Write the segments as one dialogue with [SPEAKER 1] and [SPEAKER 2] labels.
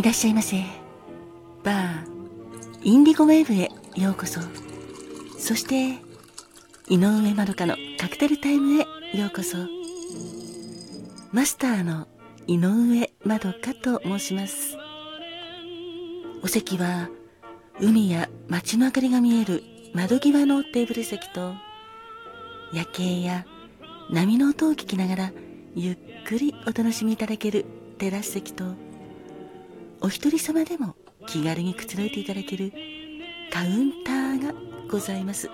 [SPEAKER 1] いらっしゃいませ。バーインディゴウェーブへようこそ。そして井上まどかのカクテルタイムへようこそ。マスターの井上まどかと申します。お席は海や街の明かりが見える窓際のテーブル席と夜景や波の音を聞きながらゆっくりお楽しみいただけるテラス席とお一人様でも気軽にくつろいでいただけるカウンターがございます。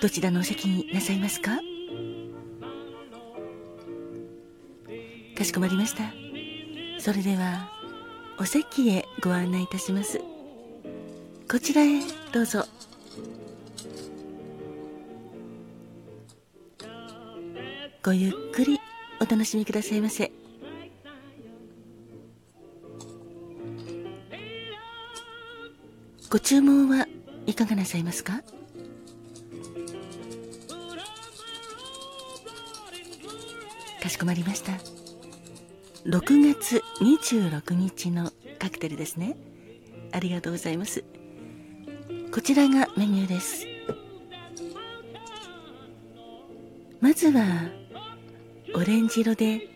[SPEAKER 1] どちらのお席になさいますか？かしこまりました。それではお席へご案内いたします。こちらへどうぞ。ごゆっくりお楽しみくださいませ。ご注文はいかがなさいますか？かしこまりました。6月26日のカクテルですね。ありがとうございます。こちらがメニューです。まずはオレンジ色で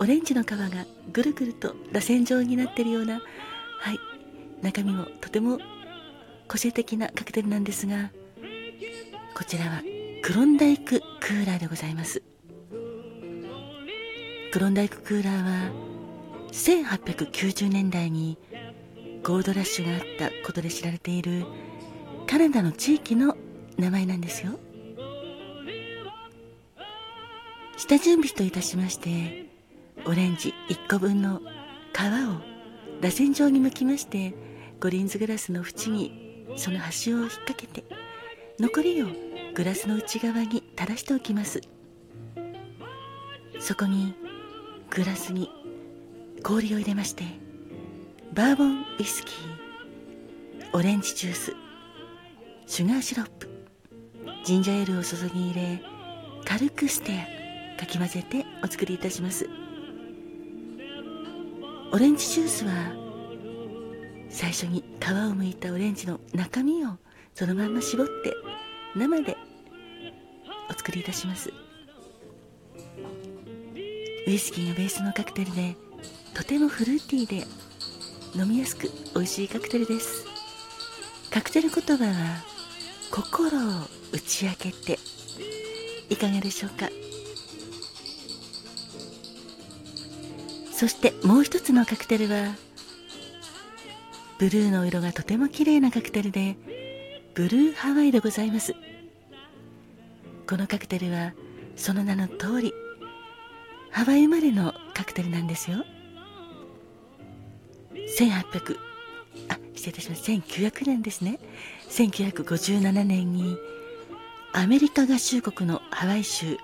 [SPEAKER 1] オレンジの皮がぐるぐると螺旋状になっているような中身もとても個性的なカクテルなんですがこちらはクロンダイククーラーでございます。クロンダイククーラーは1890年代にゴールドラッシュがあったことで知られているカナダの地域の名前なんですよ。下準備といたしましてオレンジ1個分の皮を螺旋状に剥きましてコリンズグラスの縁にその端を引っ掛けて残りをグラスの内側に垂らしておきます。そこにグラスに氷を入れましてバーボンウイスキーオレンジジュースシュガーシロップジンジャーエールを注ぎ入れ軽くステアかき混ぜてお作りいたします。オレンジジュースは最初に皮を剥いたオレンジの中身をそのまんま絞って生でお作りいたします。ウイスキーがベースのカクテルでとてもフルーティーで飲みやすく美味しいカクテルです。カクテル言葉は心を打ち明けていかがでしょうか？そしてもう一つのカクテルはブルーの色がとても綺麗なカクテルでブルーハワイでございます。このカクテルはその名の通りハワイ生まれのカクテルなんですよ。1800あ失礼いたします。1900年ですね。1957年にアメリカ合衆国のハワイ州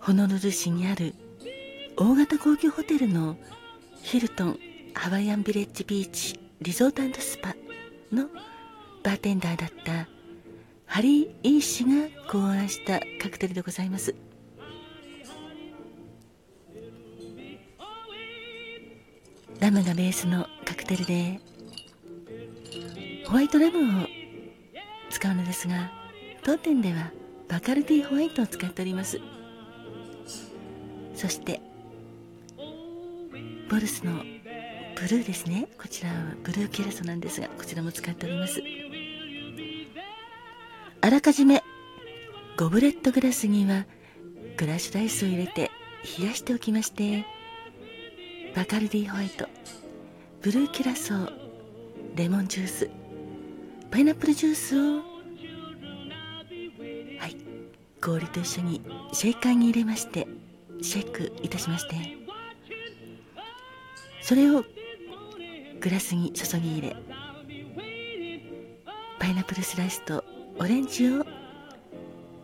[SPEAKER 1] ホノルル市にある大型高級ホテルのヒルトンハワイアンビレッジビーチリゾートスパのバーテンダーだったハリー・イー氏が考案したカクテルでございます。ラムがベースのカクテルでホワイトラムを使うのですが当店ではバカルディホワイトを使っております。そしてボルスのブルーですね。こちらはブルーキュラソなんですがこちらも使っております。あらかじめゴブレットグラスにはグラッシュライスを入れて冷やしておきましてバカルディホワイトブルーキュラソーレモンジュースパイナップルジュースをはい氷と一緒にシェイカーに入れましてシェイクいたしましてそれをグラスに注ぎ入れパイナップルスライスとオレンジを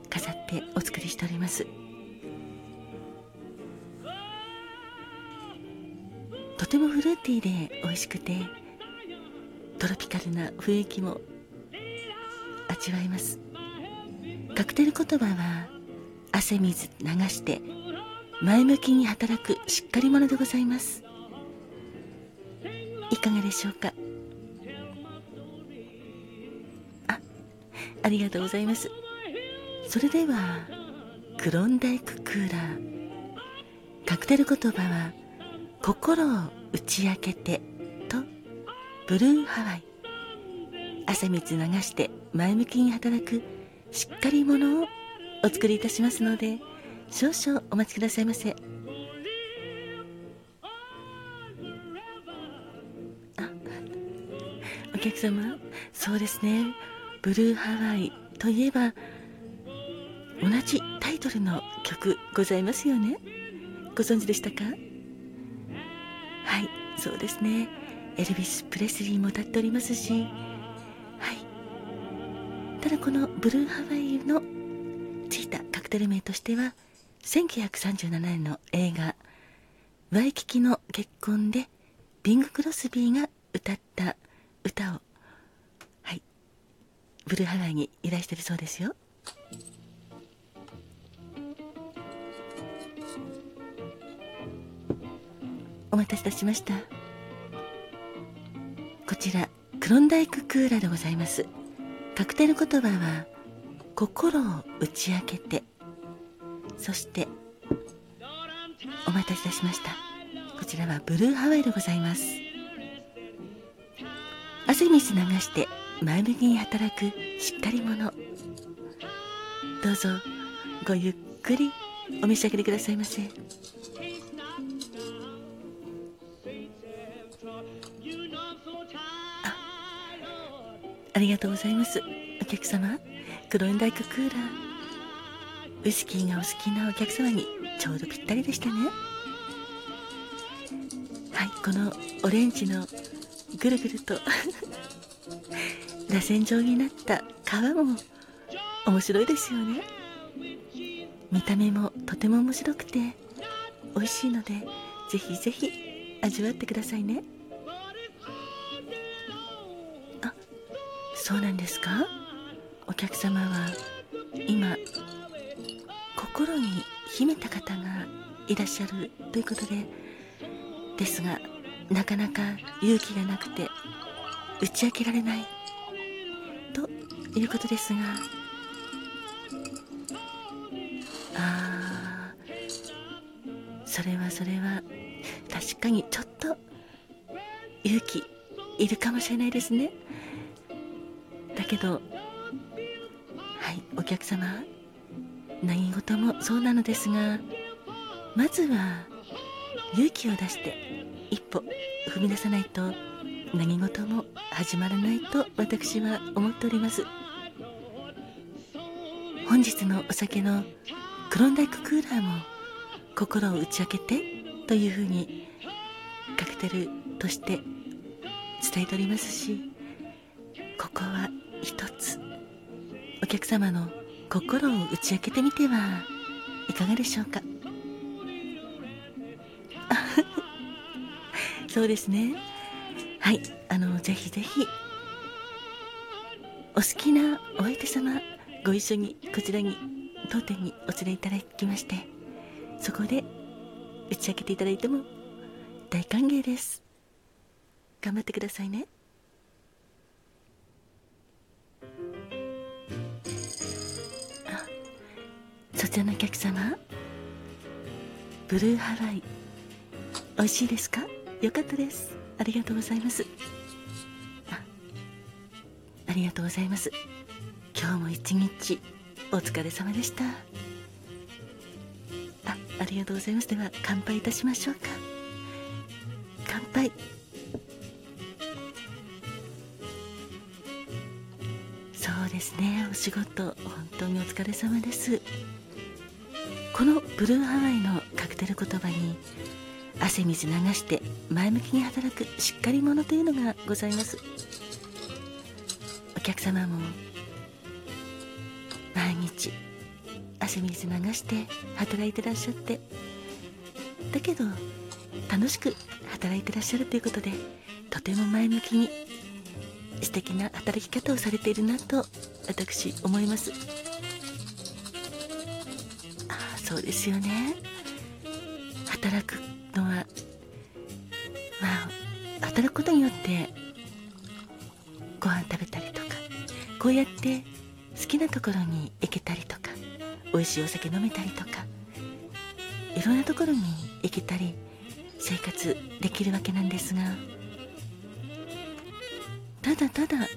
[SPEAKER 1] 飾ってお作りしております。とてもフルーティーで美味しくてトロピカルな雰囲気も味わいます。カクテル言葉は汗水流して前向きに働くしっかり者でございます。かがでしょうか？あありがとうございます。それではクロンダイククーラー。カクテル言葉は心を打ち明けてとブルーハワイ。汗水流して前向きに働くしっかり者をお作りいたしますので少々お待ちくださいませ。お客様そうですね。ブルーハワイといえば同じタイトルの曲ございますよね。ご存知でしたか？はいそうですね。エルビス・プレスリーも歌っておりますし。はい。ただこのブルーハワイのついたカクテル名としては1937年の映画「ワイキキの結婚」でビング・クロスビーが歌った歌を。はい。ブルーハワイに依頼してるそうですよ。お待たせいたしました。こちらクロンダイククーラーでございます。カクテル言葉は心を打ち明けて。そしてお待たせいたしました。こちらはブルーハワイでございます。汗水流して前向きに働くしっかり者。どうぞごゆっくりお召し上がりくださいませ。あありがとうございます。お客様クロエンダイククーラー。ウイスキーがお好きなお客様にちょうどぴったりでしたね。はいこのオレンジのぐるぐると。螺旋状になった皮も面白いですよね。見た目もとても面白くて美味しいのでぜひぜひ味わってくださいね。あそうなんですか？お客様は今心に秘めた方がいらっしゃるということでですがなかなか勇気がなくて打ち明けられない。ということですが。ああそれはそれは確かにちょっと勇気いるかもしれないですね。だけどはいお客様何事もそうなのですがまずは勇気を出して歩踏み出さないと何事も始まらないと私は思っております。本日のお酒のクロンダイククーラーも心を打ち明けてというふうにカクテルとして伝えておりますしここは一つお客様の心を打ち明けてみてはいかがでしょうか。そうですね。はい。あのぜひぜひお好きなお相手様ご一緒にこちらに当店にお連れいただきましてそこで打ち明けていただいても大歓迎です。頑張ってくださいね。あそちらのお客様ブルーハワイ美味しいですか？よかったです。ありがとうございます。ありがとうございます。今日も一日お疲れ様でした。あありがとうございます。では乾杯いたしましょうか。乾杯。そうですね。お仕事本当にお疲れ様です。このブルーハワイのカクテル言葉に汗水流して前向きに働くしっかり者というのがございます。お客様も毎日汗水流して働いてらっしゃって。だけど楽しく働いてらっしゃるということでとても前向きに素敵な働き方をされているなと私思います。ああそうですよね。働くのは働くことによってご飯食べたりとかこうやって好きなところに行けたりとか美味しいお酒飲めたりとかいろんなところに行けたり生活できるわけなんですがただただ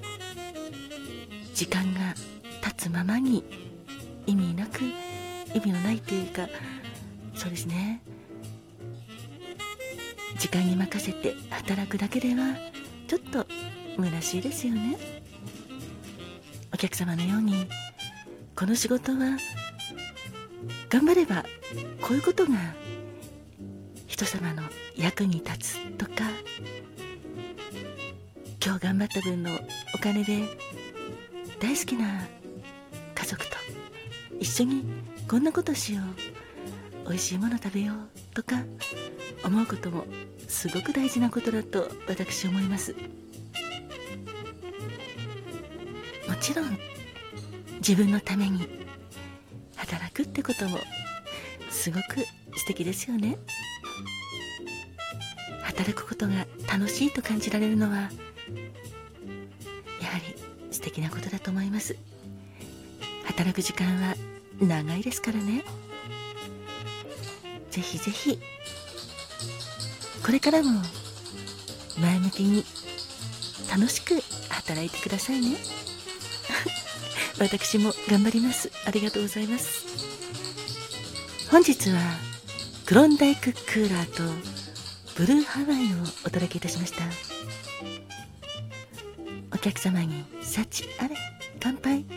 [SPEAKER 1] 時間が経つままに意味なく意味のないというかそうですね。時間に任せて働くだけではちょっと虚しいですよね。お客様のようにこの仕事は頑張ればこういうことが人様の役に立つとか。今日頑張った分のお金で大好きな家族と一緒にこんなことしよう。美味しいもの食べよう。とか思うこともすごく大事なことだと私思います。もちろん自分のために働くってこともすごく素敵ですよね。働くことが楽しいと感じられるのはやはり素敵なことだと思います。働く時間は長いですからね。ぜひぜひ。これからも前向きに楽しく働いてくださいね。私も頑張ります。ありがとうございます。本日はクロンダイククーラーとブルーハワイをお届けいたしました。お客様に幸あれ乾杯。